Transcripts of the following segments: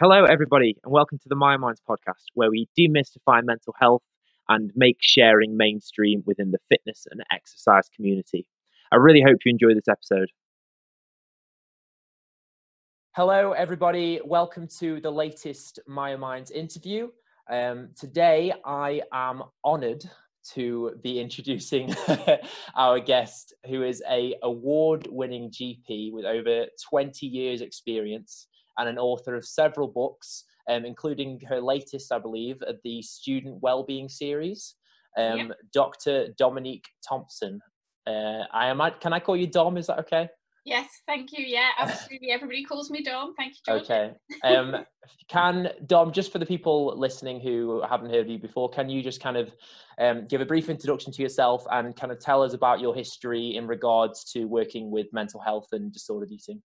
Hello, everybody, and welcome to the My Minds podcast, where we demystify mental health and make sharing mainstream within the fitness and exercise community. I really hope you enjoy this episode. Hello, everybody. Welcome to the latest My Minds interview. Um, today, I am honoured to be introducing our guest, who is a award-winning GP with over 20 years' experience and an author of several books, um, including her latest, I believe, the Student Wellbeing series. Um, yep. Dr. Dominique Thompson. Uh, I am. Can I call you Dom? Is that okay? Yes, thank you. Yeah, absolutely. Everybody calls me Dom. Thank you, George. Okay. Um, can Dom, just for the people listening who haven't heard of you before, can you just kind of um, give a brief introduction to yourself and kind of tell us about your history in regards to working with mental health and disordered eating?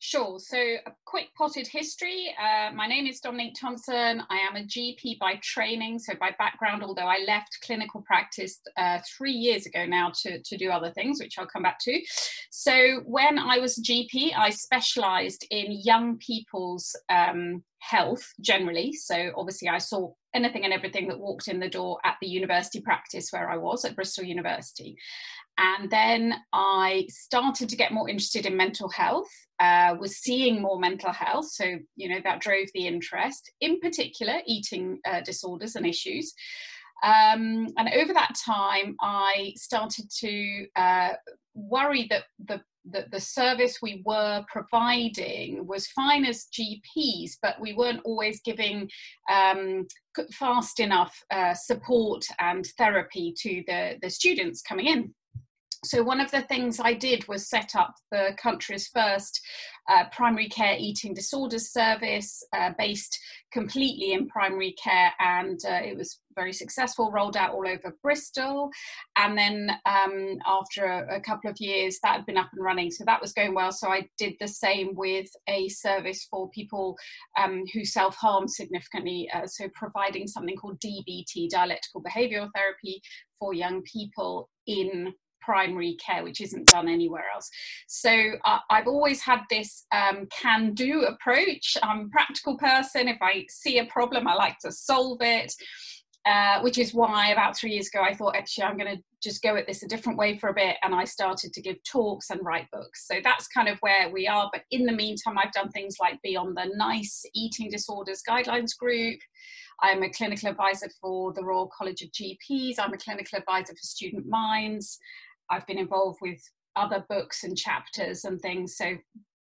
Sure. So, a quick potted history. Uh, my name is Dominique Thompson. I am a GP by training, so by background, although I left clinical practice uh, three years ago now to, to do other things, which I'll come back to. So, when I was GP, I specialized in young people's um, health generally. So, obviously, I saw anything and everything that walked in the door at the university practice where I was at Bristol University. And then I started to get more interested in mental health, uh, was seeing more mental health. So, you know, that drove the interest, in particular, eating uh, disorders and issues. Um, and over that time, I started to uh, worry that the that the service we were providing was fine as GPs, but we weren't always giving um, fast enough uh, support and therapy to the, the students coming in. So one of the things I did was set up the country's first uh, primary care eating disorders service uh, based completely in primary care and uh, it was very successful rolled out all over bristol and then um, after a, a, couple of years that had been up and running so that was going well so i did the same with a service for people um, who self-harm significantly uh, so providing something called dbt dialectical behavioral therapy for young people in primary care, which isn't done anywhere else. So uh, I've always had this um, can do approach. I'm a practical person. If I see a problem, I like to solve it. Uh, which is why about three years ago I thought actually I'm going to just go at this a different way for a bit and I started to give talks and write books. So that's kind of where we are. But in the meantime, I've done things like be on the NICE Eating Disorders Guidelines Group. I'm a clinical advisor for the Royal College of GPs. I'm a clinical advisor for Student Minds. I've been involved with other books and chapters and things. So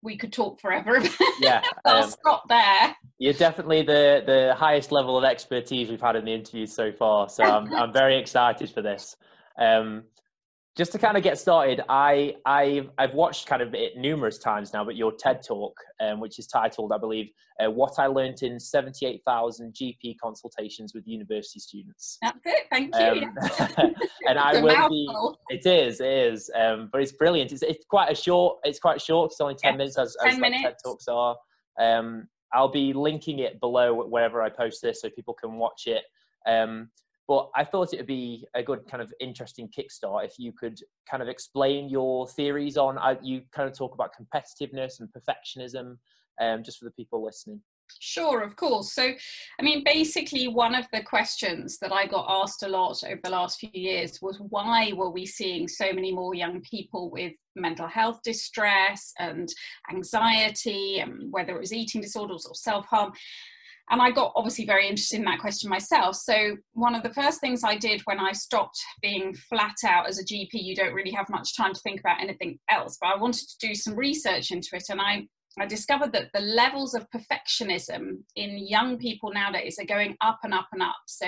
we could talk forever. Yeah, I'll um, stop there. You're definitely the the highest level of expertise we've had in the interviews so far. So I'm I'm very excited for this. Um, just to kind of get started, I I've I've watched kind of it numerous times now, but your TED talk, um, which is titled, I believe, uh, "What I Learned in Seventy Eight Thousand GP Consultations with University Students." That's it. Thank you. Um, and I will mouthful. be. It is. It is. Um, but it's brilliant. It's, it's quite a short. It's quite short. It's only ten minutes, as, 10 as minutes. TED talks are. Um, I'll be linking it below wherever I post this, so people can watch it. Um, but I thought it would be a good kind of interesting kickstart if you could kind of explain your theories on. Uh, you kind of talk about competitiveness and perfectionism, um, just for the people listening. Sure, of course. So, I mean, basically, one of the questions that I got asked a lot over the last few years was why were we seeing so many more young people with mental health distress and anxiety, and whether it was eating disorders or self harm? And I got obviously very interested in that question myself. So, one of the first things I did when I stopped being flat out as a GP, you don't really have much time to think about anything else, but I wanted to do some research into it. And I, I discovered that the levels of perfectionism in young people nowadays are going up and up and up. So,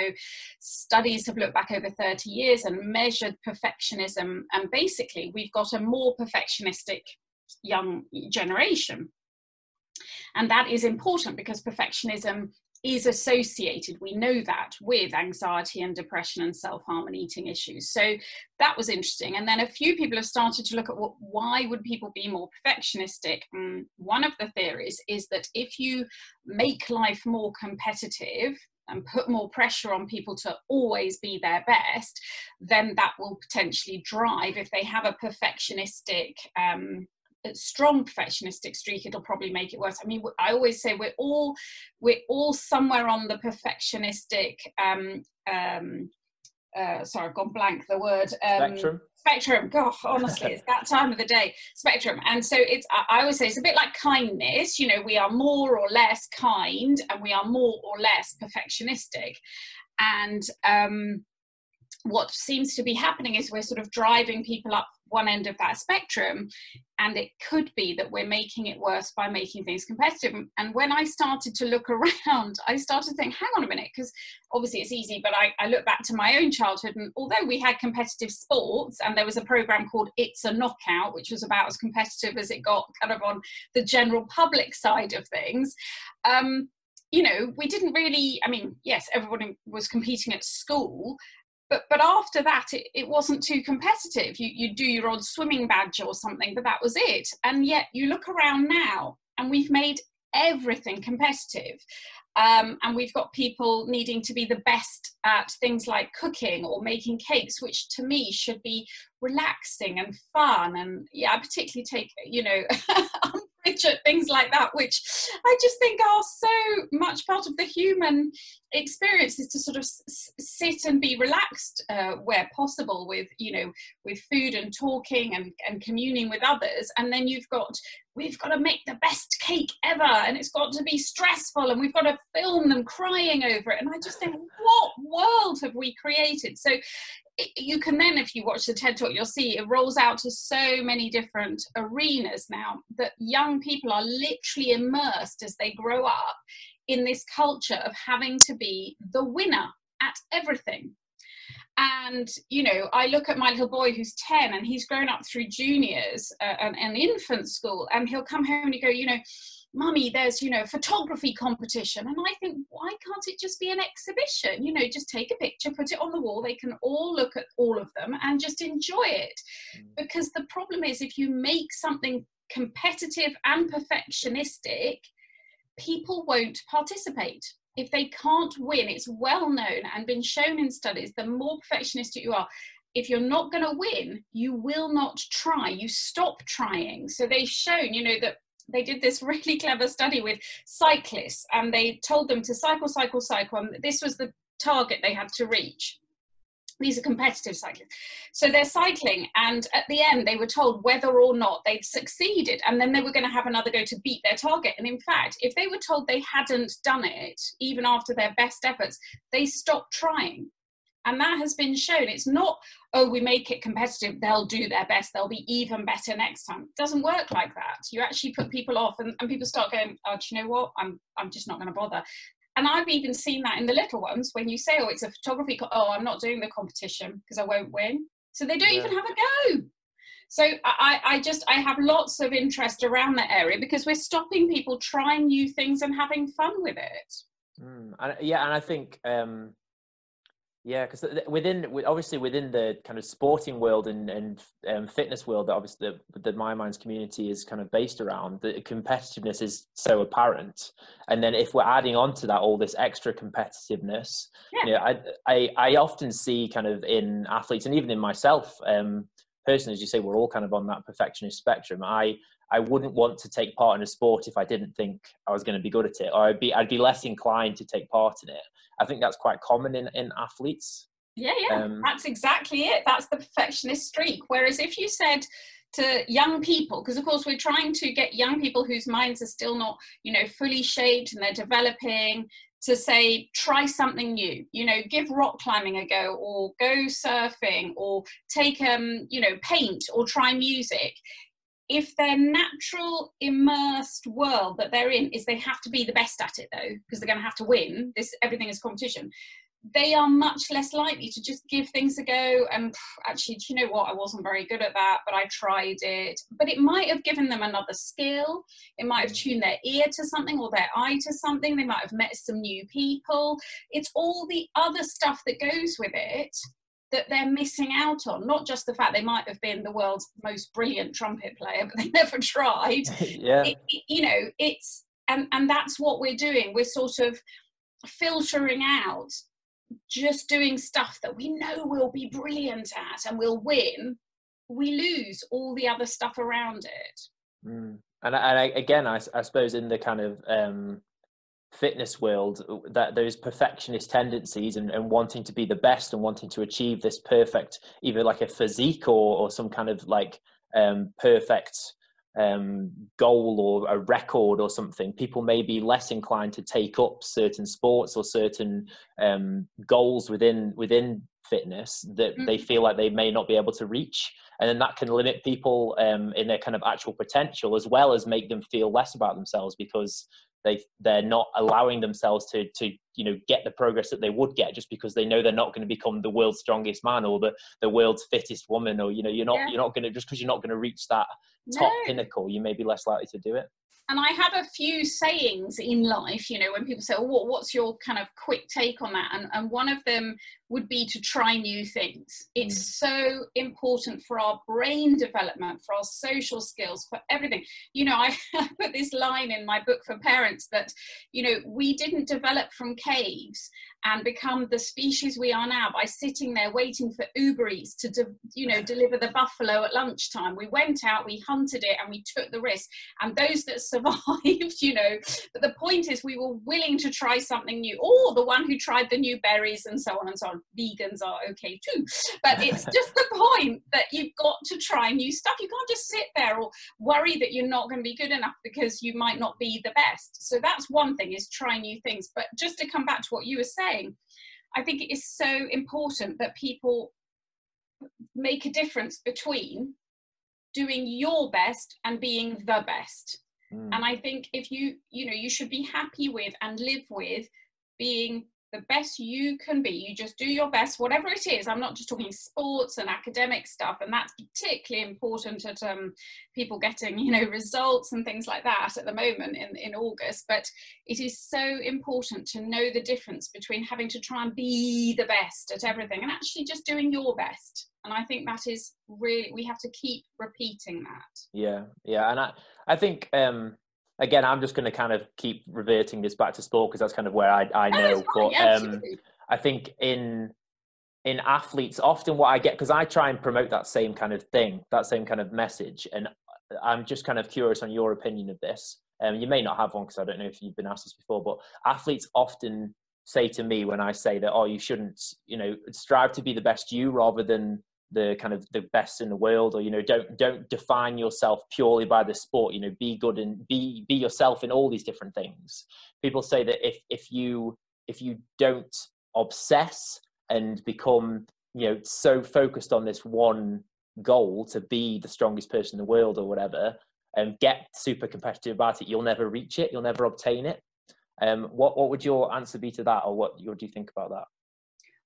studies have looked back over 30 years and measured perfectionism. And basically, we've got a more perfectionistic young generation and that is important because perfectionism is associated, we know that, with anxiety and depression and self harm and eating issues. So that was interesting. And then a few people have started to look at what, why would people be more perfectionistic. And one of the theories is that if you make life more competitive, and put more pressure on people to always be their best, then that will potentially drive, if they have a perfectionistic um, strong perfectionistic streak it'll probably make it worse i mean i always say we're all we're all somewhere on the perfectionistic um um uh, sorry, I've gone blank the word. Um, spectrum. Spectrum. God, honestly, it's that time of the day. Spectrum. And so it's, I, I always say it's a bit like kindness. You know, we are more or less kind and we are more or less perfectionistic. And um, what seems to be happening is we're sort of driving people up one end of that spectrum and it could be that we're making it worse by making things competitive. And when i started to look around i started to think hang on a minute because obviously it's easy but I, I, look back to my own childhood and although we had competitive sports and there was a program called it's a knockout which was about as competitive as it got kind of on the general public side of things um, you know we didn't really i mean yes everybody was competing at school but but after that it, it wasn't too competitive. You you do your odd swimming badge or something but that was it. And yet you look around now and we've made everything competitive. Um, and we've got people needing to be the best at things like cooking or making cakes which to me should be relaxing and fun. And yeah i particularly take you know Things like that, which I just think are so much part of the human experience is to sort of s- sit and be relaxed uh, where possible with, you know, with food and talking and, and communing with others. And then you've got, we've got to make the best cake ever and it's got to be stressful and we've got to film them crying over it. And I just think, what world have we created? So you can then, if you watch the TED Talk, you'll see it rolls out to so many different arenas now that young people are literally immersed as they grow up in this culture of having to be the winner at everything. And, you know, I look at my little boy who's 10 and he's grown up through juniors uh, and, and infant school, and he'll come home and he go, you know, mummy there's you know photography competition. And i think why can't it just be an exhibition? You know just take a picture put it on the wall they can all look at all of them and just enjoy it. Mm. because the problem is if you make something competitive and perfectionistic people won't participate if they can't win it's well known and been shown in studies the more perfectionistic you are if you're not going to win, you will not try. You stop trying. So they've shown, you know, that they did this really clever study with cyclists and they told them to cycle, cycle, cycle. And this was the target they had to reach. These are competitive cyclists. So they're cycling, and at the end, they were told whether or not they'd succeeded, and then they were going to have another go to beat their target. And in fact, if they were told they hadn't done it, even after their best efforts, they stopped trying. And that has been shown. It's not oh we make it competitive they'll do their best they'll be even better next time. It doesn't work like that. You actually put people off and, and people start going oh do you know what? I'm i'm just not going to bother and i've even seen that in the little ones when you say oh it's a photography co- oh i'm not doing the competition because i won't win. So they don't yeah. even have a go. So I, I just i have lots of interest around that area because we're stopping people trying new things and having fun with it. Mm, and, yeah and i think um yeah, because within obviously within the kind of sporting world and and um, fitness world that obviously the, the My Minds community is kind of based around, the competitiveness is so apparent. And then if we're adding on to that all this extra competitiveness, yeah. you know, I, I I often see kind of in athletes and even in myself, um, personally, as you say, we're all kind of on that perfectionist spectrum. I I wouldn't want to take part in a sport if I didn't think I was going to be good at it, or I'd be I'd be less inclined to take part in it. I think that's quite common in in athletes. Yeah, yeah, um, that's exactly it. That's the perfectionist streak. Whereas if you said to young people, because of course we're trying to get young people whose minds are still not, you know, fully shaped and they're developing, to say try something new you know give rock climbing a go or go surfing or take um you know paint or try music if their natural immersed world that they're in is they have to be the best at it though because they're going to have to win this everything is competition. They are much less likely to just give things a go and actually do you know what? I wasn't very good at that but i tried it. But it might have given them another skill. It might have tuned their ear to something or their eye to something. They might have met some new people. It's all the other stuff that goes with it that they're missing out on. Not just the fact they might have been the world's most brilliant trumpet player, but they never tried. yeah. It, you know, it's and and that's what we're doing. We're sort of filtering out just doing stuff that we know we'll be brilliant at and we'll win. We lose all the other stuff around it. Mm. And, and I, again, I, I, suppose in the kind of um, fitness world, that those perfectionist tendencies and, and, wanting to be the best and wanting to achieve this perfect, either like a physique or, or some kind of like um, perfect um, goal or a record or something, people may be less inclined to take up certain sports or certain um, goals within within fitness that mm-hmm. they feel like they may not be able to reach, and then that can limit people um, in their kind of actual potential as well as make them feel less about themselves because they they're not allowing themselves to to you know get the progress that they would get just because they know they're not going to become the world's strongest man or the the world's fittest woman or you know you're not yeah. you're not going to just because you're not going to reach that top no. pinnacle you may be less likely to do it and I have a few sayings in life, you know, when people say, oh, what, what's your kind of quick take on that? And, and one of them would be to try new things. It's mm. so important for our brain development, for our social skills, for everything. You know, I, I put this line in my book for parents that, you know, we didn't develop from caves and become the species we are now by sitting there waiting for Uber Eats to, de- you know, deliver the buffalo at lunchtime. We went out, we hunted it, and we took the risk. And those that survived, you know, but the point is we were willing to try something new. Or the one who tried the new berries and so on and so on. Vegans are okay too. But it's just the point that you've got to try new stuff. You can't just sit there or worry that you're not going to be good enough because you might not be the best. So that's one thing is try new things. But just to come back to what you were saying, saying, I think it is so important that people make a difference between doing your best and being the best. Mm. And I think if you, you know, you should be happy with and live with being the best you can be. You just do your best, whatever it is. I'm not just talking sports and academic stuff, and that's particularly important at um, people getting, you know, results and things like that at the moment in, in August. But it is so important to know the difference between having to try and be the best at everything and actually just doing your best. And I think that is really we have to keep repeating that. Yeah, yeah, and I I think um again, I'm just going to kind of keep reverting this back to sport because that's kind of where I, I know. but yeah, um, I think in in athletes, often what I get because I try and promote that same kind of thing, that same kind of message, and I'm just kind of curious on your opinion of this. Um, you may not have one because I don't know if you've been asked this before, but athletes often say to me when I say that, oh, you shouldn't, you know, strive to be the best you rather than the kind of the best in the world or you know don't don't define yourself purely by the sport you know be good and be be yourself in all these different things. People say that if if you if you don't obsess and become you know so focused on this one goal to be the strongest person in the world or whatever and get super competitive about it you'll never reach it you'll never obtain it. Um what what would your answer be to that or what, what do you think about that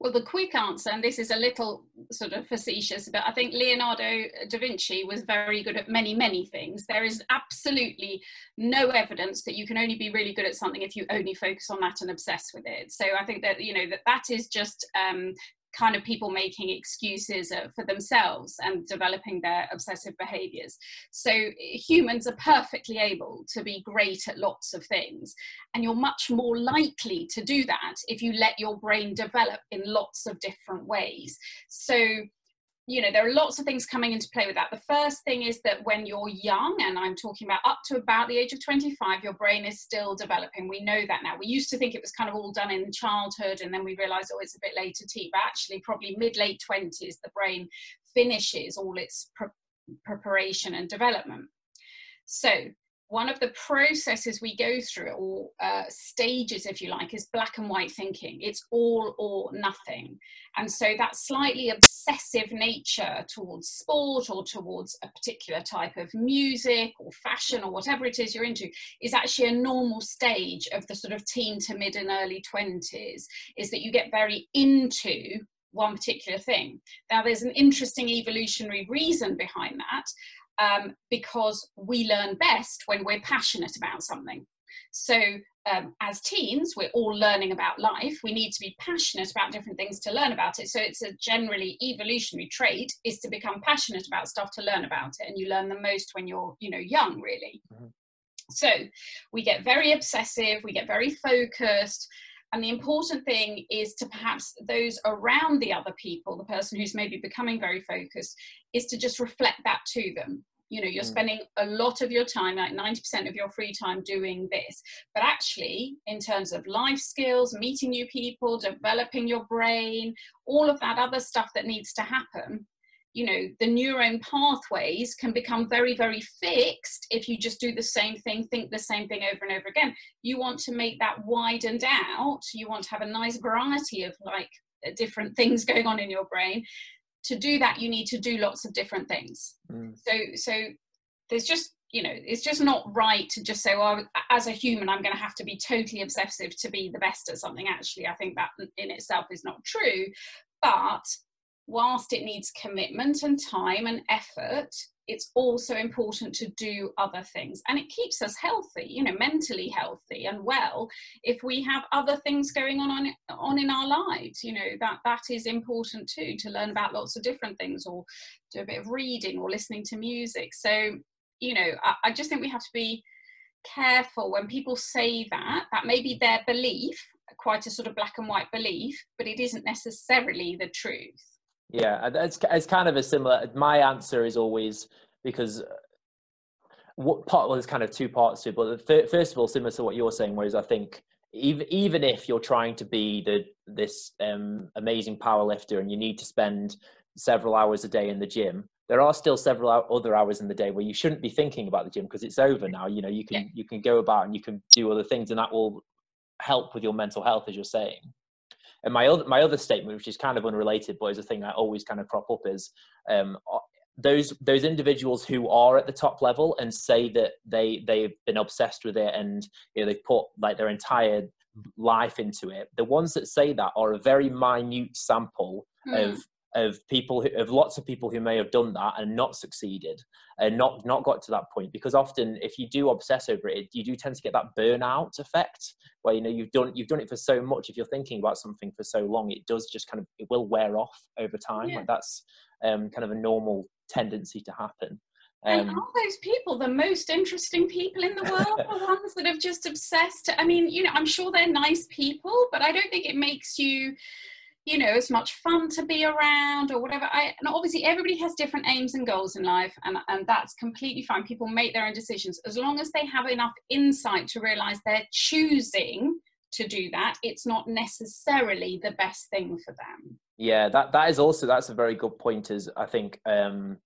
well, the quick answer, and this is a little sort of facetious, but I think Leonardo da Vinci was very good at many, many things. There is absolutely no evidence that you can only be really good at something if you only focus on that and obsess with it. So I think that, you know, that that is just um, kind of people making excuses uh, for themselves and developing their obsessive behaviors. So humans are perfectly able to be great at lots of things, and you're much more likely to do that if you let your brain develop in lots of different ways. So you know, there are lots of things coming into play with that. The first thing is that when you're young, and I'm talking about up to about the age of 25, your brain is still developing. We know that now. We used to think it was kind of all done in childhood, and then we realized, oh, it's a bit later tea. But actually, probably mid late 20s, the brain finishes all its pre- preparation and development. So, one of the processes we go through, or uh, stages, if you like, is black and white thinking. It's all or nothing. And so that slightly obsessive nature towards sport or towards a particular type of music or fashion or whatever it is you're into is actually a normal stage of the sort of teen to mid and early 20s, is that you get very into one particular thing. Now, there's an interesting evolutionary reason behind that um, because we learn best when we're passionate about something. So, um, as teens, we're all learning about life. We need to be passionate about different things to learn about it. So, it's a generally evolutionary trait is to become passionate about stuff to learn about it, and you learn the most when you're, you know, young, really. Mm-hmm. So, we get very obsessive, we get very focused, and the important thing is to perhaps those around the other people, the person who's maybe becoming very focused, is to just reflect that to them. You know you're Mm. spending a lot of your time like 90% of your free time doing this. But actually in terms of life skills meeting new people developing your brain all of that other stuff that needs to happen you know the neuron pathways can become very very fixed if you just do the same thing think the same thing over and over again. You want to make that widened out. You want to have a nice variety of like different things going on in your brain to do that you need to do lots of different things Mm. so so there's just you know it's just not right to just say well as a human i'm going to have to be totally obsessive to be the best at something actually i think that in itself is not true but whilst it needs commitment and time and effort it's also important to do other things. And it keeps us healthy you know mentally healthy and well if we have other things going on on, on in our lives you know that that is important too to learn about lots of different things or do a bit of reading or listening to music. So you know I, I just think we have to be careful when people say that that may be their belief quite a sort of black and white belief but it isn't necessarily the truth Yeah, it's it's kind of a similar. My answer is always because uh, what part? Well, there's kind of two parts to it. But first of all, similar to what you're saying, whereas I think even even if you're trying to be the this um, amazing power lifter and you need to spend several hours a day in the gym, there are still several other hours in the day where you shouldn't be thinking about the gym because it's over now. You know, you can Yeah. you can go about and you can do other things, and that will help with your mental health, as you're saying. And my other my other statement, which is kind of unrelated, but is a thing I always kind of crop up, is um, those those individuals who are at the top level and say that they they've been obsessed with it and you know they've put like their entire life into it. The ones that say that are a very minute sample Hmm. of of people who, of lots of people who may have done that and not succeeded and not not got to that point because often if you do obsess over it you do tend to get that burnout effect where you know you've done you've done it for so much if you're thinking about something for so long it does just kind of it will wear off over time Yeah. like that's um, kind of a normal tendency to happen and um, are those people the most interesting people in the world? the ones that have just obsessed? I mean, you know, I'm sure they're nice people, but I don't think it makes you, you know, as much fun to be around or whatever. I and obviously everybody has different aims and goals in life, and and that's completely fine. People make their own decisions as long as they have enough insight to realize they're choosing to do that. It's not necessarily the best thing for them. Yeah, that that is also that's a very good point. Is I think um,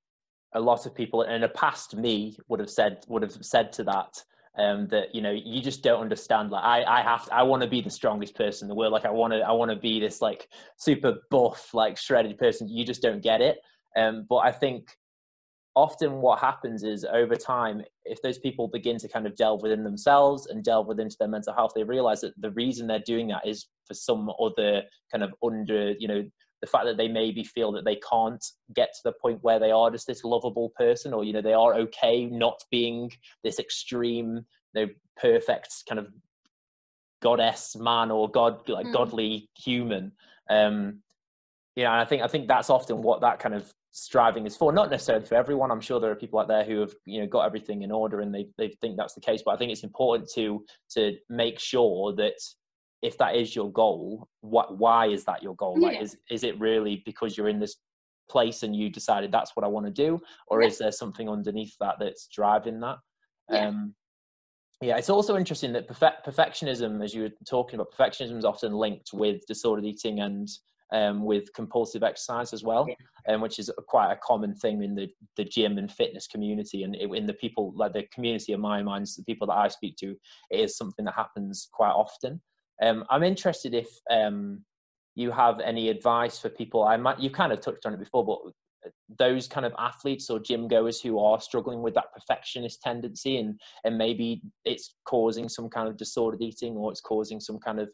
a lot of people in a past me would have said would have said to that um, that you know you just don't understand. Like I I have to, I want to be the strongest person in the world. Like I want to I want to be this like super buff like shredded person. You just don't get it. Um, but I think often what happens is over time if those people begin to kind of delve within themselves and delve within their mental health they realize that the reason they're doing that is for some other kind of under you know the fact that they maybe feel that they can't get to the point where they are just this lovable person or you know they are okay not being this extreme you know perfect kind of goddess man or god like Mm. godly human. Um you know and i think i think that's often what that kind of striving is for. Not necessarily for everyone. I'm sure there are people out there who have you know got everything in order and they, they think that's the case but i think it's important to to make sure that if that is your goal what why is that your goal like is is it really because you're in this place and you decided that's what i want to do or Yeah. is there something underneath that that's driving that Yeah. um yeah it's also interesting that perfect, perfectionism as you were talking about perfectionism is often linked with disordered eating and um, with compulsive exercise as well, Yeah. um, which is quite a common thing in the, the gym and fitness community. And it, in the people, like the community of my minds, the people that I speak to, it is something that happens quite often. Um, I'm interested if um, you have any advice for people. I might, you kind of touched on it before, but those kind of athletes or gym goers who are struggling with that perfectionist tendency and and maybe it's causing some kind of disordered eating or it's causing some kind of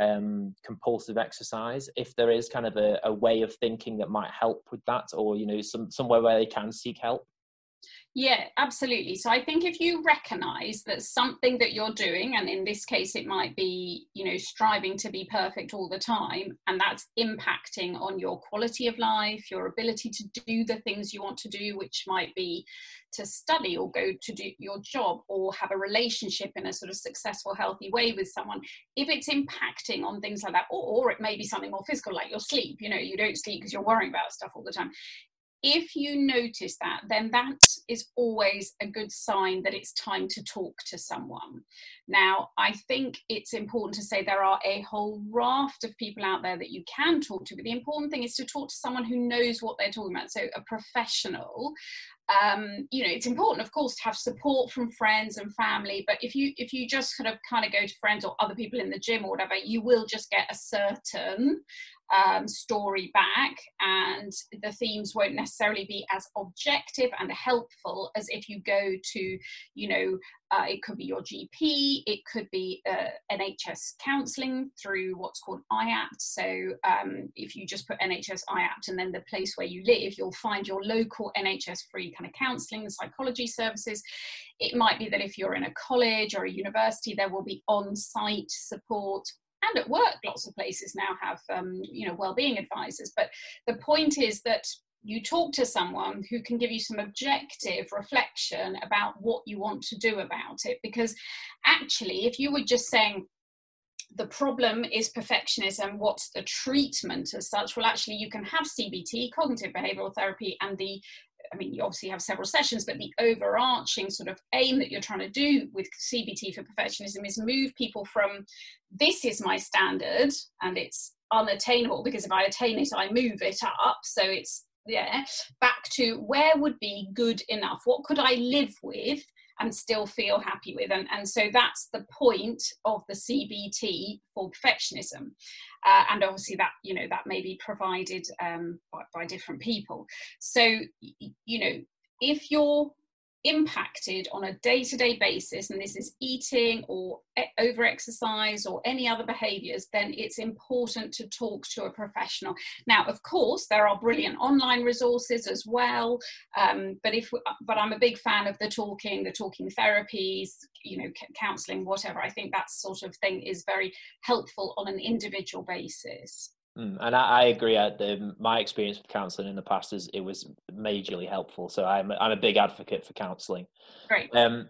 um, compulsive exercise if there is kind of a, a way of thinking that might help with that or you know some somewhere where they can seek help Yeah, absolutely. So I think if you recognize that something that you're doing, and in this case, it might be, you know, striving to be perfect all the time, and that's impacting on your quality of life, your ability to do the things you want to do, which might be to study or go to do your job or have a relationship in a sort of successful, healthy way with someone. If it's impacting on things like that, or, or it may be something more physical, like your sleep, you know, you don't sleep because you're worrying about stuff all the time if you notice that, then that is always a good sign that it's time to talk to someone. Now, I think it's important to say there are a whole raft of people out there that you can talk to, but the important thing is to talk to someone who knows what they're talking about. So, a professional. Um, you know, it's important, of course, to have support from friends and family. But if you if you just kind of kind of go to friends or other people in the gym or whatever, you will just get a certain um, story back and the themes won't necessarily be as objective and helpful as if you go to you know uh, it could be your gp it could be uh, nhs counselling through what's called iapt so um, if you just put nhs iapt and then the place where you live you'll find your local nhs free kind of counselling and psychology services. It might be that if you're in a college or a university there will be on-site support and at work lots of places now have um, you know well-being advisors but the point is that you talk to someone who can give you some objective reflection about what you want to do about it because actually if you were just saying the problem is perfectionism what's the treatment as such? Well actually you can have cbt cognitive behavioral therapy and the I mean, you obviously have several sessions, but the overarching sort of aim that you're trying to do with CBT for perfectionism is move people from this is my standard and it's unattainable because if I attain it, I move it up. So it's, yeah, back to where would be good enough? What could I live with? And still feel happy with. And, and so that's the point of the CBT for perfectionism. Uh, and obviously that, you know, that may be provided um, by, by different people. So, you know, if you're impacted on a day-to-day basis and this is eating or over exercise or any other behaviors then it's important to talk to a professional. Now of course there are brilliant online resources as well um, but if but i'm a big fan of the talking the talking therapies you know counseling whatever. I think that sort of thing is very helpful on an individual basis Mm, and I, I agree. I, the, my experience with counselling in the past is it was majorly helpful. So I'm I'm a big advocate for counselling. Great. Um,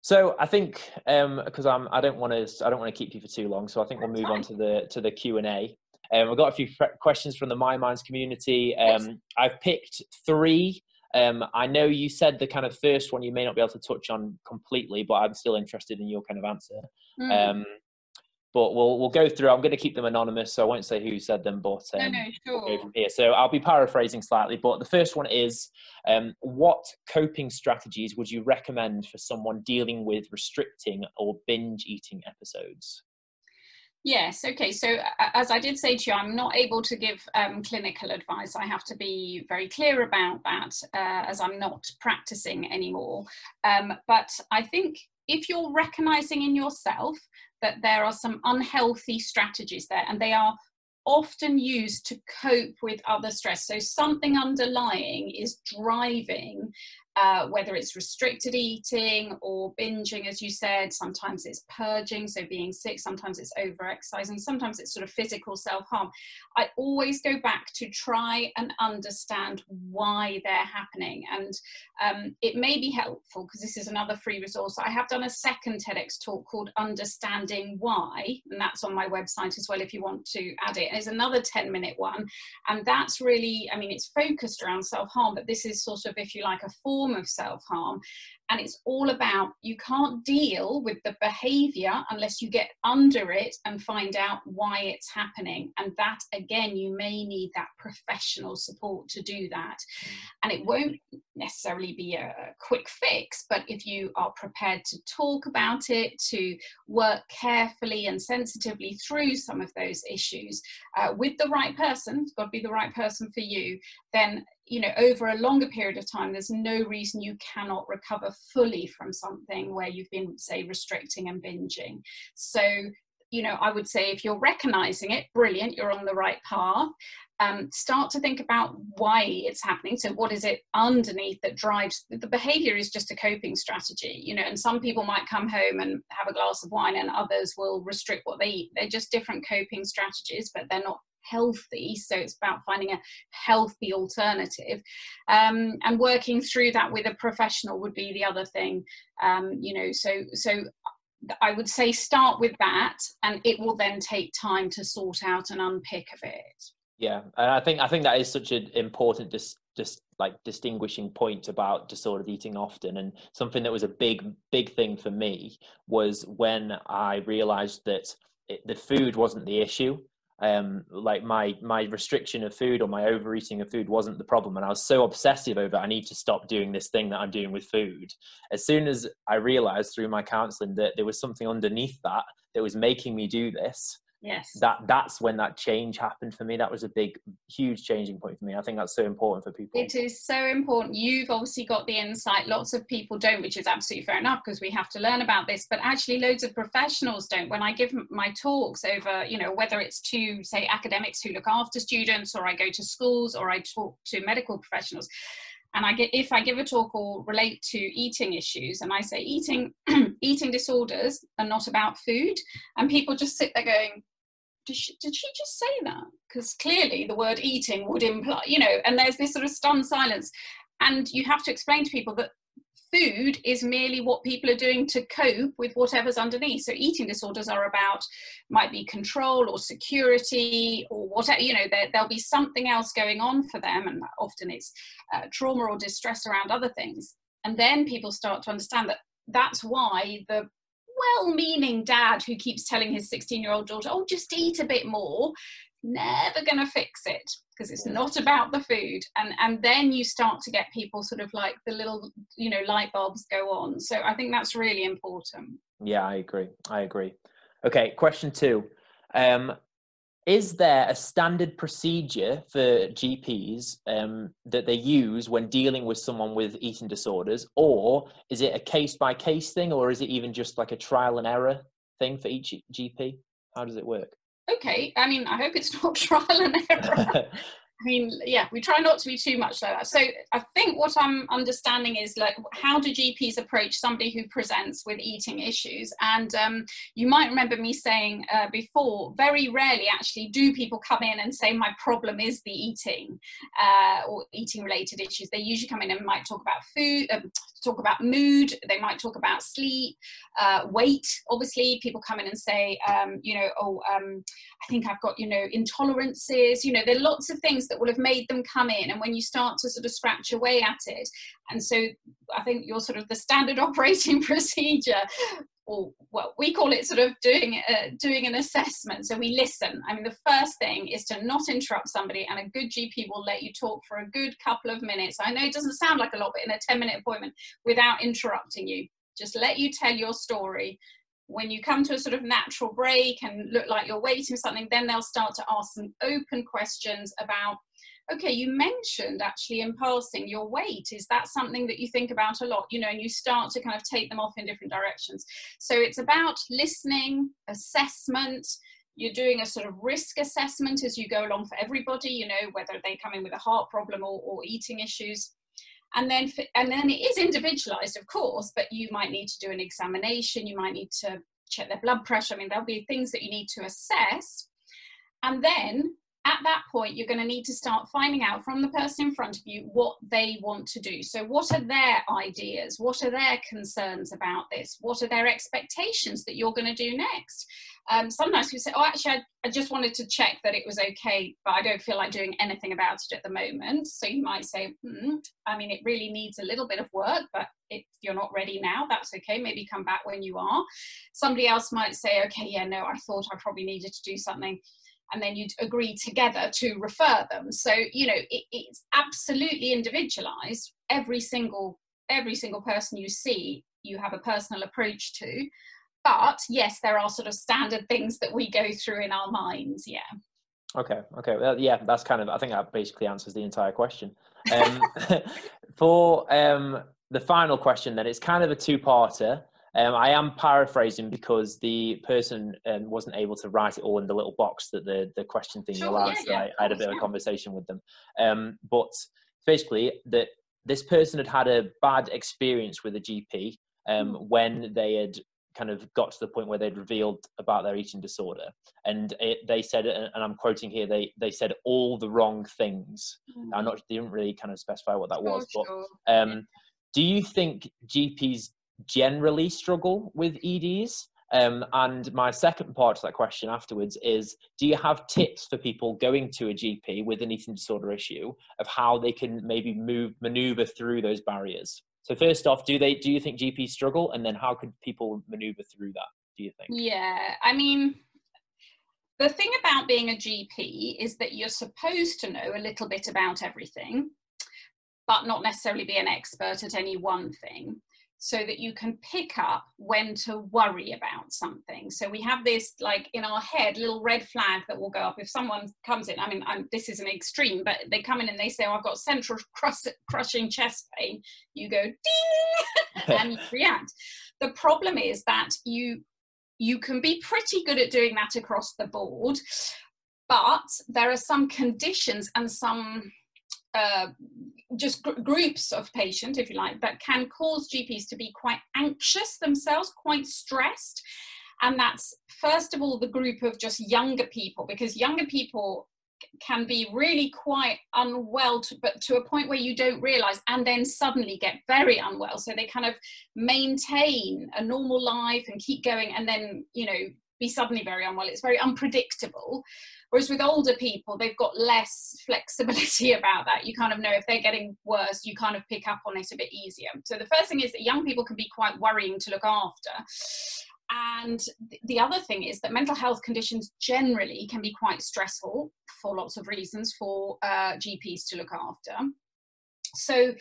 so I think because um, I'm I don't want to I don't want to keep you for too long. So I think we'll move on to the to the Q and A. Um, we've got a few questions from the My Minds community. Um, I've picked three. Um, I know you said the kind of first one you may not be able to touch on completely, but I'm still interested in your kind of answer. Mm. Um, but we'll we'll go through. I'm going to keep them anonymous, so I won't say who said them. But um, no, no, sure. We'll go from here. So I'll be paraphrasing slightly. But the first one is, um, what coping strategies would you recommend for someone dealing with restricting or binge eating episodes? Yes, okay. So, as I did say to you, I'm not able to give um, clinical advice. I have to be very clear about that uh, as I'm not practicing anymore. Um, but I think if you're recognizing in yourself that there are some unhealthy strategies there and they are often used to cope with other stress. So something underlying is driving uh, whether it's restricted eating or binging, as you said, sometimes it's purging, so being sick, sometimes it's over exercising, sometimes it's sort of physical self harm. I always go back to try and understand why they're happening. And um, it may be helpful because this is another free resource. I have done a second TEDx talk called Understanding Why, and that's on my website as well if you want to add it. There's another 10 minute one, and that's really, I mean, it's focused around self harm, but this is sort of, if you like, a form form of self harm. And it's all about you can't deal with the behavior unless you get under it and find out why it's happening. And that, again, you may need that professional support to do that. Mm. And it won't necessarily be a quick fix, but if you are prepared to talk about it, to work carefully and sensitively through some of those issues uh, with the right person, it's got to be the right person for you, then you know over a longer period of time there's no reason you cannot recover fully from something where you've been say restricting and binging. So you know i would say if you're recognizing it brilliant you're on the right path um, start to think about why it's happening so what is it underneath that drives the behavior is just a coping strategy you know and some people might come home and have a glass of wine and others will restrict what they eat they're just different coping strategies but they're not healthy. So it's about finding a healthy alternative. Um, and working through that with a professional would be the other thing. Um, you know, so so I would say start with that, and it will then take time to sort out and unpick of it. Yeah, and I think I think that is such an important dis- just like distinguishing point about disordered eating often and something that was a big big thing for me was when i realized that it, the food wasn't the issue. Um like my my restriction of food or my overeating of food wasn't the problem and i was so obsessive over i need to stop doing this thing that i'm doing with food. As soon as i realized through my counseling that there was something underneath that that was making me do this yes. That that's when that change happened for me. That was a big huge changing point for me. I think that's so important for people. It is so important. You've obviously got the insight. Lots of people don't which is absolutely fair enough because we have to learn about this. But actually loads of professionals don't. When i give my talks over you know whether it's to say academics who look after students or i go to schools or i talk to medical professionals and I get if I give a talk or relate to eating issues, and I say eating eating disorders are not about food, and people just sit there going, did she, did she just say that? Because clearly the word eating would imply, you know, and there's this sort of stunned silence, and you have to explain to people that food is merely what people are doing to cope with whatever's underneath. So eating disorders are about might be control or security or whatever. You know, there, will be something else going on for them, and often it's uh, trauma or distress around other things. And then people start to understand that that's why the well-meaning dad who keeps telling his 16-year-old daughter, "Oh, just eat a bit more," never going to fix it because it's not about the food. And and then you start to get people sort of like the little you know light bulbs go on. So i think that's really important. Yeah i agree. I agree. Okay question two. Um is there a standard procedure for gps um, that they use when dealing with someone with eating disorders? Or is it a case by case thing or is it even just like a trial and error thing for each gp how does it work? Okay, I mean, I hope it's not trial and error. I mean, yeah, we try not to be too much like that. So I think what I'm understanding is like, how do GPs approach somebody who presents with eating issues? And um, you might remember me saying uh, before, very rarely actually do people come in and say, my problem is the eating uh, or eating related issues. They usually come in and might talk about food, um, talk about mood, they might talk about sleep, uh, weight. Obviously, people come in and say, um, you know, oh, um, I think I've got, you know, intolerances. You know, there are lots of things that will have made them come in. And when you start to sort of scratch away at it, and so I think you're sort of the standard operating procedure or what we call it sort of doing uh, doing an assessment. So we listen. I mean, the first thing is to not interrupt somebody, and a good GP will let you talk for a good couple of minutes. I know it doesn't sound like a lot, but in a ten minute appointment, without interrupting you, just let you tell your story. When you come to a sort of natural break and look like you're waiting for something, then they'll start to ask some open questions about okay, you mentioned actually in passing your weight. Is that something that you think about a lot? You know, and you start to kind of take them off in different directions. So it's about listening, assessment. You're doing a sort of risk assessment as you go along for everybody, you know, whether they come in with a heart problem or, or eating issues. And then, and then it is individualized, of course, but you might need to do an examination. You might need to check their blood pressure. I mean, there'll be things that you need to assess. And then at that point, you're going to need to start finding out from the person in front of you what they want to do. So, what are their ideas? What are their concerns about this? What are their expectations that you're going to do next? Um, sometimes we say, Oh, actually, I, I, just wanted to check that it was okay, but I don't feel like doing anything about it at the moment. So, you might say, hmm, I mean, it really needs a little bit of work, but if you're not ready now, that's okay. Maybe come back when you are. Somebody else might say, Okay, yeah, no, I thought I probably needed to do something and then you'd agree together to refer them. So you know it, it's absolutely individualized. Every single every single person you see you have a personal approach to. But yes there are sort of standard things that we go through in our minds yeah. Okay okay. Well, yeah that's kind of i think that basically answers the entire question. Um, for um, the final question then it's kind of a two-parter um, I am paraphrasing because the person um, wasn't able to write it all in the little box that the, the question thing sure, allows. Yeah, yeah, I, I, had a bit of a conversation with them. Um, but basically, that this person had had a bad experience with a GP um, mm. when they had kind of got to the point where they'd revealed about their eating disorder and it, they said and i'm quoting here they they said all the wrong things mm. i'm not they didn't really kind of specify what that was sure. but um, do you think gps generally struggle with EDs? Um, and my second part to that question afterwards is do you have tips for people going to a GP with an eating disorder issue of how they can maybe move maneuver through those barriers? So first off, do they do you think GPs struggle and then how could people maneuver through that, do you think? Yeah, I mean the thing about being a GP is that you're supposed to know a little bit about everything, but not necessarily be an expert at any one thing so that you can pick up when to worry about something. So we have this like in our head little red flag that will go up if someone comes in. I mean, I'm, this is an extreme, but they come in and they say, oh, "I've got central crushing chest pain." You go ding and you react. The problem is that you you can be pretty good at doing that across the board, but there are some conditions and some uh, just gr- groups of patients, if you like, that can cause GPs to be quite anxious themselves, quite stressed. And that's first of all the group of just younger people, because younger people can be really quite unwell to, but to a point where you don't realize and then suddenly get very unwell so they kind of maintain a normal life and keep going and then you know be suddenly very unwell. It's very unpredictable. Whereas with older people they've got less flexibility about that. You kind of know if they're getting worse you kind of pick up on it a bit easier. So the first thing is that young people can be quite worrying to look after. And the other thing is that mental health conditions generally can be quite stressful for lots of reasons for uh, GPs to look after. So,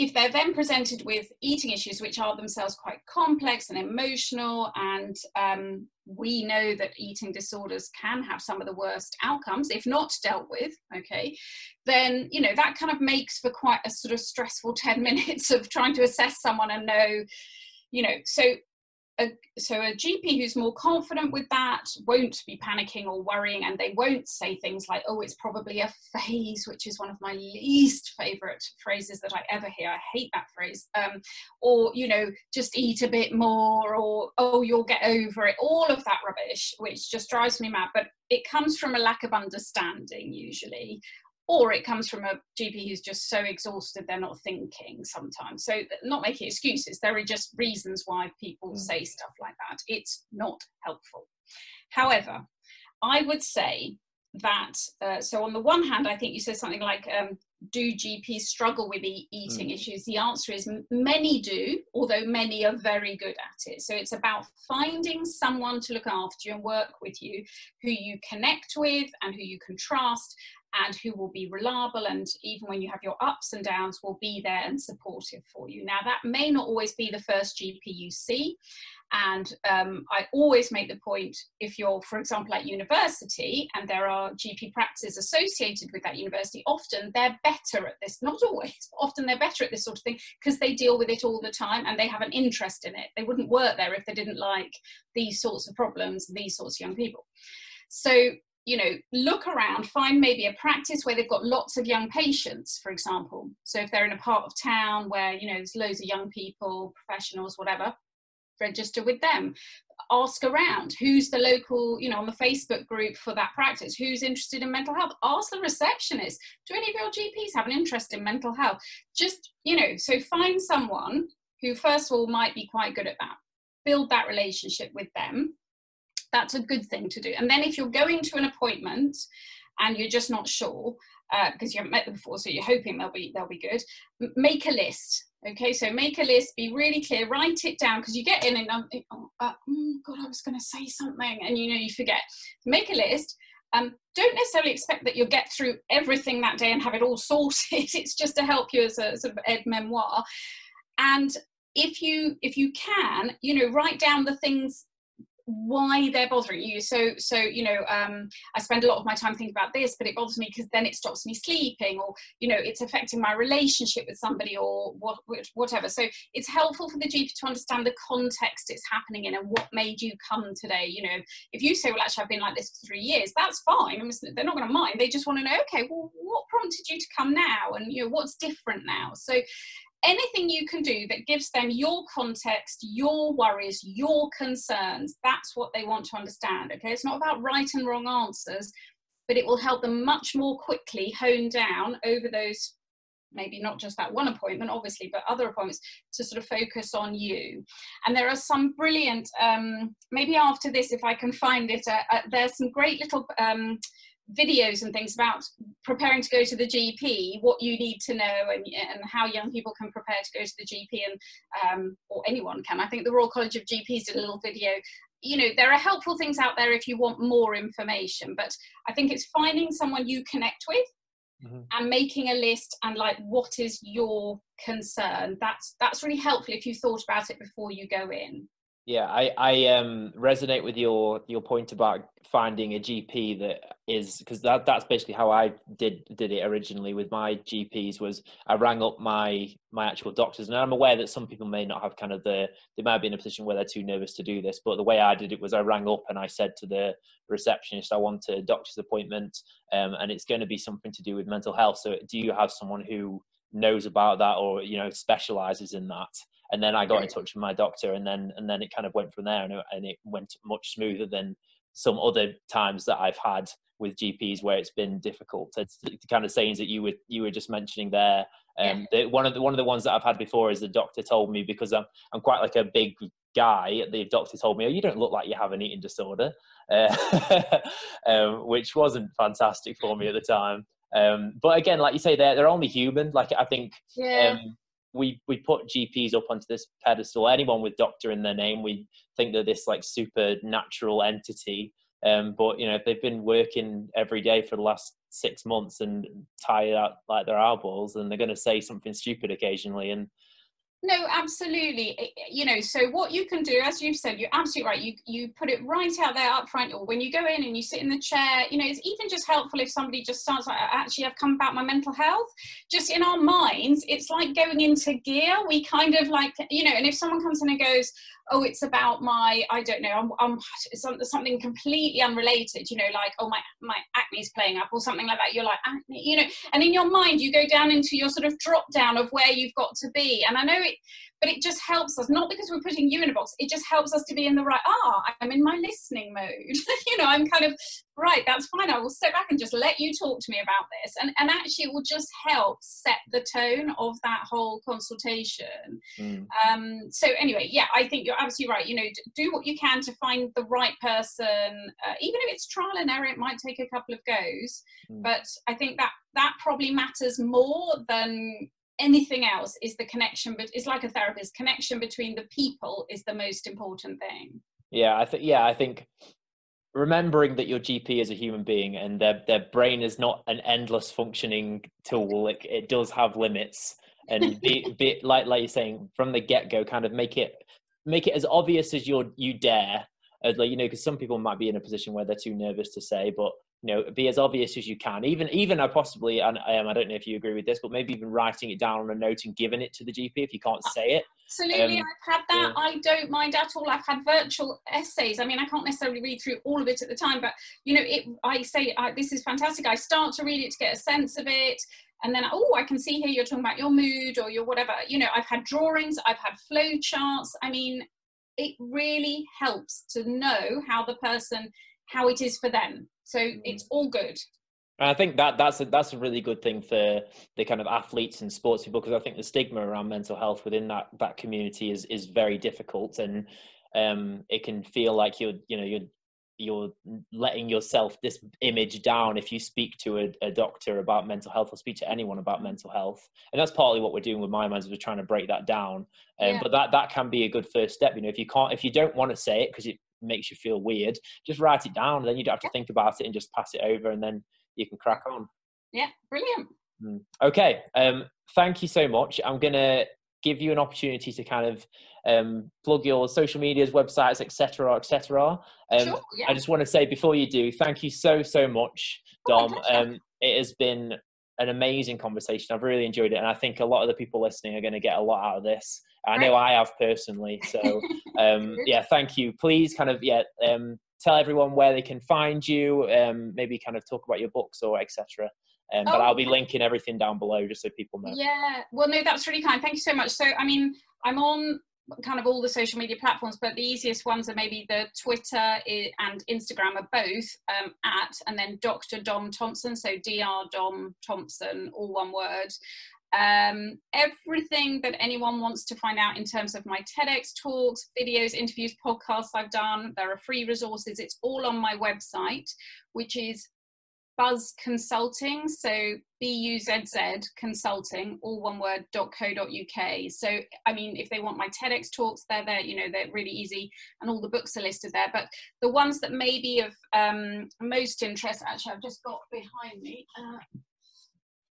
if they're then presented with eating issues, which are themselves quite complex and emotional, and um, we know that eating disorders can have some of the worst outcomes if not dealt with, okay, then you know that kind of makes for quite a sort of stressful 10 minutes of trying to assess someone and know you know so a, so a GP who's more confident with that won't be panicking or worrying, and they won't say things like, "Oh, it's probably a phase," which is one of my least favorite phrases that I ever hear. I hate that phrase. Um, or you know, just eat a bit more, or "Oh, you'll get over it." All of that rubbish, which just drives me mad. But it comes from a lack of understanding usually or it comes from a GP who's just so exhausted they're not thinking sometimes. So, not making excuses, there are just reasons why people mm. say stuff like that. It's not helpful. However, I would say that, uh, so on the one hand, I think you said something like, um, do GPs struggle with e- eating mm. issues? The answer is many do, although many are very good at it. So it's about finding someone to look after you and work with you who you connect with and who you can trust and who will be reliable and even when you have your ups and downs will be there and supportive for you. Now that may not always be the first gp you see and um, i always make the point if you're for example at university and there are gp practices associated with that university often they're better at this not always often they're better at this sort of thing because they deal with it all the time and they have an interest in it. They wouldn't work there if they didn't like these sorts of problems these sorts of young people. So you know, look around, find maybe a practice where they've got lots of young patients, for example. So if they're in a part of town where, you know, there's loads of young people, professionals, whatever, register with them. Ask around who's the local, you know, on the Facebook group for that practice, who's interested in mental health. Ask the receptionist, do any of your GPs have an interest in mental health? Just, you know, so find someone who, first of all, might be quite good at that. Build that relationship with them that's a good thing to do. And then if you're going to an appointment and you're just not sure, uh, because you haven't met them before, so you're hoping they'll be they'll be good. M- make a list. Okay, so make a list. Be really clear. Write it down because you get in and um, oh, uh, oh God, I was going to say something, and you know you forget. Make a list. Um, don't necessarily expect that you'll get through everything that day and have it all sorted. it's just to help you as a sort of aide memoire. And if you if you can, you know, write down the things why they're bothering you. So so you know um, i spend a lot of my time thinking about this but it bothers me because then it stops me sleeping or you know it's affecting my relationship with somebody or what whatever. So it's helpful for the gp to understand the context it's happening in and what made you come today. You know if you say well actually i've been like this for three years that's fine. They're not going to mind. They just want to know okay well what prompted you to come now? And you know what's different now? So anything you can do that gives them your context, your worries, your concerns, that's what they want to understand. Okay, it's not about right and wrong answers, but it will help them much more quickly hone down over those maybe not just that one appointment, obviously, but other appointments to sort of focus on you. And there are some brilliant, um, maybe after this, if I can find it, uh, uh, there's some great little um, videos and things about preparing to go to the GP, what you need to know, and, and how young people can prepare to go to the GP, and um, or anyone can. I think the Royal College of GPs did a little video. You know, there are helpful things out there if you want more information, but I think it's finding someone you connect with mm-hmm. and making a list and like what is your concern that's that's really helpful if you thought about it before you go in yeah i i um resonate with your your point about finding a gp that is because that that's basically how i did did it originally with my gps was i rang up my my actual doctors. And i'm aware that some people may not have kind of the they might be in a position where they're too nervous to do this but the way i did it was i rang up and i said to the receptionist i want a doctor's appointment um, and it's going to be something to do with mental health. So do you have someone who knows about that or you know specializes in that and then I got in touch with my doctor, and then and then it kind of went from there, and it, and it went much smoother than some other times that I've had with GPs where it's been difficult. It's the kind of sayings that you were you were just mentioning there. Um, yeah. the, one of the one of the ones that I've had before is the doctor told me because I'm I'm quite like a big guy. The doctor told me, "Oh, you don't look like you have an eating disorder," uh, um, which wasn't fantastic for me at the time. Um, but again, like you say, they're they're only human. Like I think yeah. um, we we put GPs up onto this pedestal. Anyone with doctor in their name, we think they're this like supernatural entity. Um, but you know, if they've been working every day for the last six months and tired out like their eyeballs, and they're going to say something stupid occasionally, and no absolutely. You know so what you can do as you've said you're absolutely right. You you put it right out there up front or when you go in and you sit in the chair you know it's even just helpful if somebody just starts like actually i've come about my mental health. Just in our minds it's like going into gear. We kind of like you know and if someone comes in and goes oh it's about my i don't know i'm, I'm something completely unrelated you know like oh my my acne's playing up or something like that you're like acne you know and in your mind you go down into your sort of drop down of where you've got to be. And i know it but it just helps us not because we're putting you in a box it just helps us to be in the right ah i'm in my listening mode you know i'm kind of right that's fine i will step back and just let you talk to me about this and and actually it will just help set the tone of that whole consultation mm. um so anyway yeah i think you're absolutely right you know do what you can to find the right person uh, even if it's trial and error it might take a couple of goes mm. but i think that that probably matters more than anything else is the connection but it's like a therapist connection between the people is the most important thing. Yeah i think yeah i think remembering that your gp is a human being and their their brain is not an endless functioning tool it, it does have limits. And be, be like like you're saying from the get-go kind of make it make it as obvious as you you dare. As like you know because some people might be in a position where they're too nervous to say but you know be as obvious as you can. Even even i possibly and um, i don't know if you agree with this but maybe even writing it down on a note and giving it to the gp if you can't say it. Absolutely um, i've had that. yeah. i don't mind at all. I've had virtual essays. I mean i can't necessarily read through all of it at the time but you know it i say I, this is fantastic. I start to read it to get a sense of it and then oh i can see here you're talking about your mood or your whatever. You know i've had drawings i've had flow charts i mean it really helps to know how the person how it is for them so it's all good. I think that that's a, that's a really good thing for the kind of athletes and sports people because I think the stigma around mental health within that that community is is very difficult and um, it can feel like you're you know you're you're letting yourself this image down if you speak to a, a, doctor about mental health or speak to anyone about mental health and that's partly what we're doing with my minds is we're trying to break that down um, yeah. but that that can be a good first step you know if you can't if you don't want to say it because it makes you feel weird, just write it down. And then you don't have to yeah. think about it and just pass it over, and then you can crack on. Yeah, brilliant. Mm. Okay, um, thank you so much. I'm gonna give you an opportunity to kind of um, plug your social medias, websites, etc., etc. Um, sure, yeah. I just want to say before you do, thank you so so much, oh, Dom. Oh, um, it has been an amazing conversation. I've really enjoyed it, and I think a lot of the people listening are going to get a lot out of this. I know I have personally. So, um, yeah, thank you. Please, kind of, yeah, um, tell everyone where they can find you. Um, maybe kind of talk about your books or etc. Um, but oh, I'll be linking everything down below just so people know. Yeah, well, no, that's really kind. Thank you so much. So, I mean, I'm on kind of all the social media platforms, but the easiest ones are maybe the Twitter and Instagram are both um, at, and then Dr. Dom Thompson, so Dr. Dom Thompson, all one word. Um, everything that anyone wants to find out in terms of my TEDx talks, videos, interviews, podcasts I've done, there are free resources. It's all on my website, which is Buzz Consulting, so B U Z Z Consulting, all one word, .co.uk. So, I mean, if they want my TEDx talks, they're there, you know, they're really easy, and all the books are listed there. But the ones that may be of um, most interest, actually, I've just got behind me. Uh,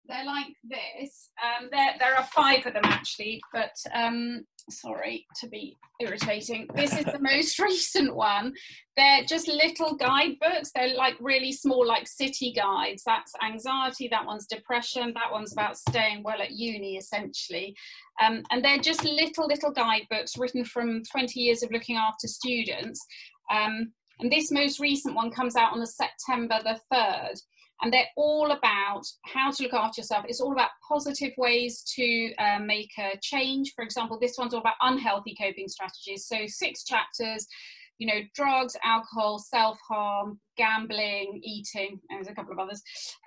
they're like this. Um, there, there are five of them actually, but um, sorry to be irritating. This is the most recent one. They're just little guidebooks. They're like really small, like city guides. That's anxiety, that one's depression, that one's about staying well at uni, essentially. Um, and they're just little, little guidebooks written from 20 years of looking after students. Um, and this most recent one comes out on the September the 3rd and they're all about how to look after yourself. It's all about positive ways to uh, make a change. For example, this one's all about unhealthy coping strategies. So, six chapters, you know, drugs, alcohol, self harm, gambling, eating, and there's a couple of others.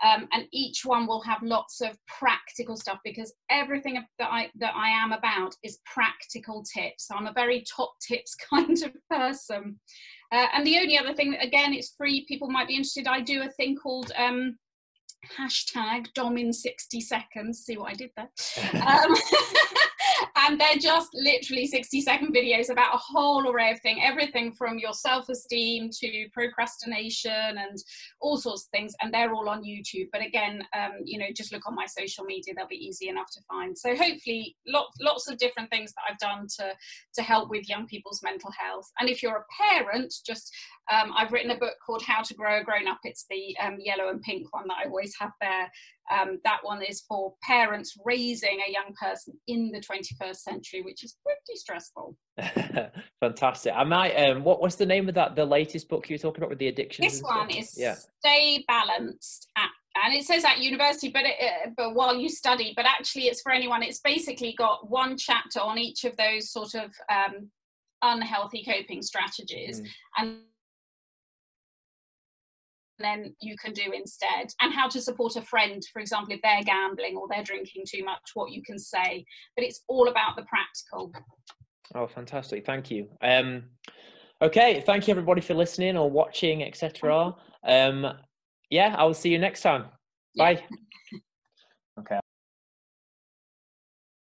Um, and each one will have lots of practical stuff because everything that I that I am about is practical tips. I'm a very top tips kind of person. Uh, and the only other thing, again, it's free. People might be interested. I do a thing called um, hashtag Dom in 60 seconds. See what I did there. Um, and they're just literally 60 second videos about a whole array of things everything from your self-esteem to procrastination and all sorts of things. And they're all on youtube. But again um, you know just look on my social media they'll be easy enough to find. So hopefully lots lots of different things that i've done to to help with young people's mental health. And if you're a parent just um, i've written a book called how to grow a grown up. It's the um, yellow and pink one that i always have there um, that one is for parents raising a young person in the 21st century, which is pretty stressful. Fantastic. I might. Um, what was the name of that? The latest book you were talking about with the addiction. This one is yeah. Stay Balanced at and it says at university but it, uh, but while you study but actually it's for anyone it's basically got one chapter on each of those sort of um, unhealthy coping strategies mm. and then you can do instead. And how to support a friend for example if they're gambling or they're drinking too much what you can say. But it's all about the practical. Oh fantastic. Thank you. Um okay thank you everybody for listening or watching etc um yeah i will see you next time. Bye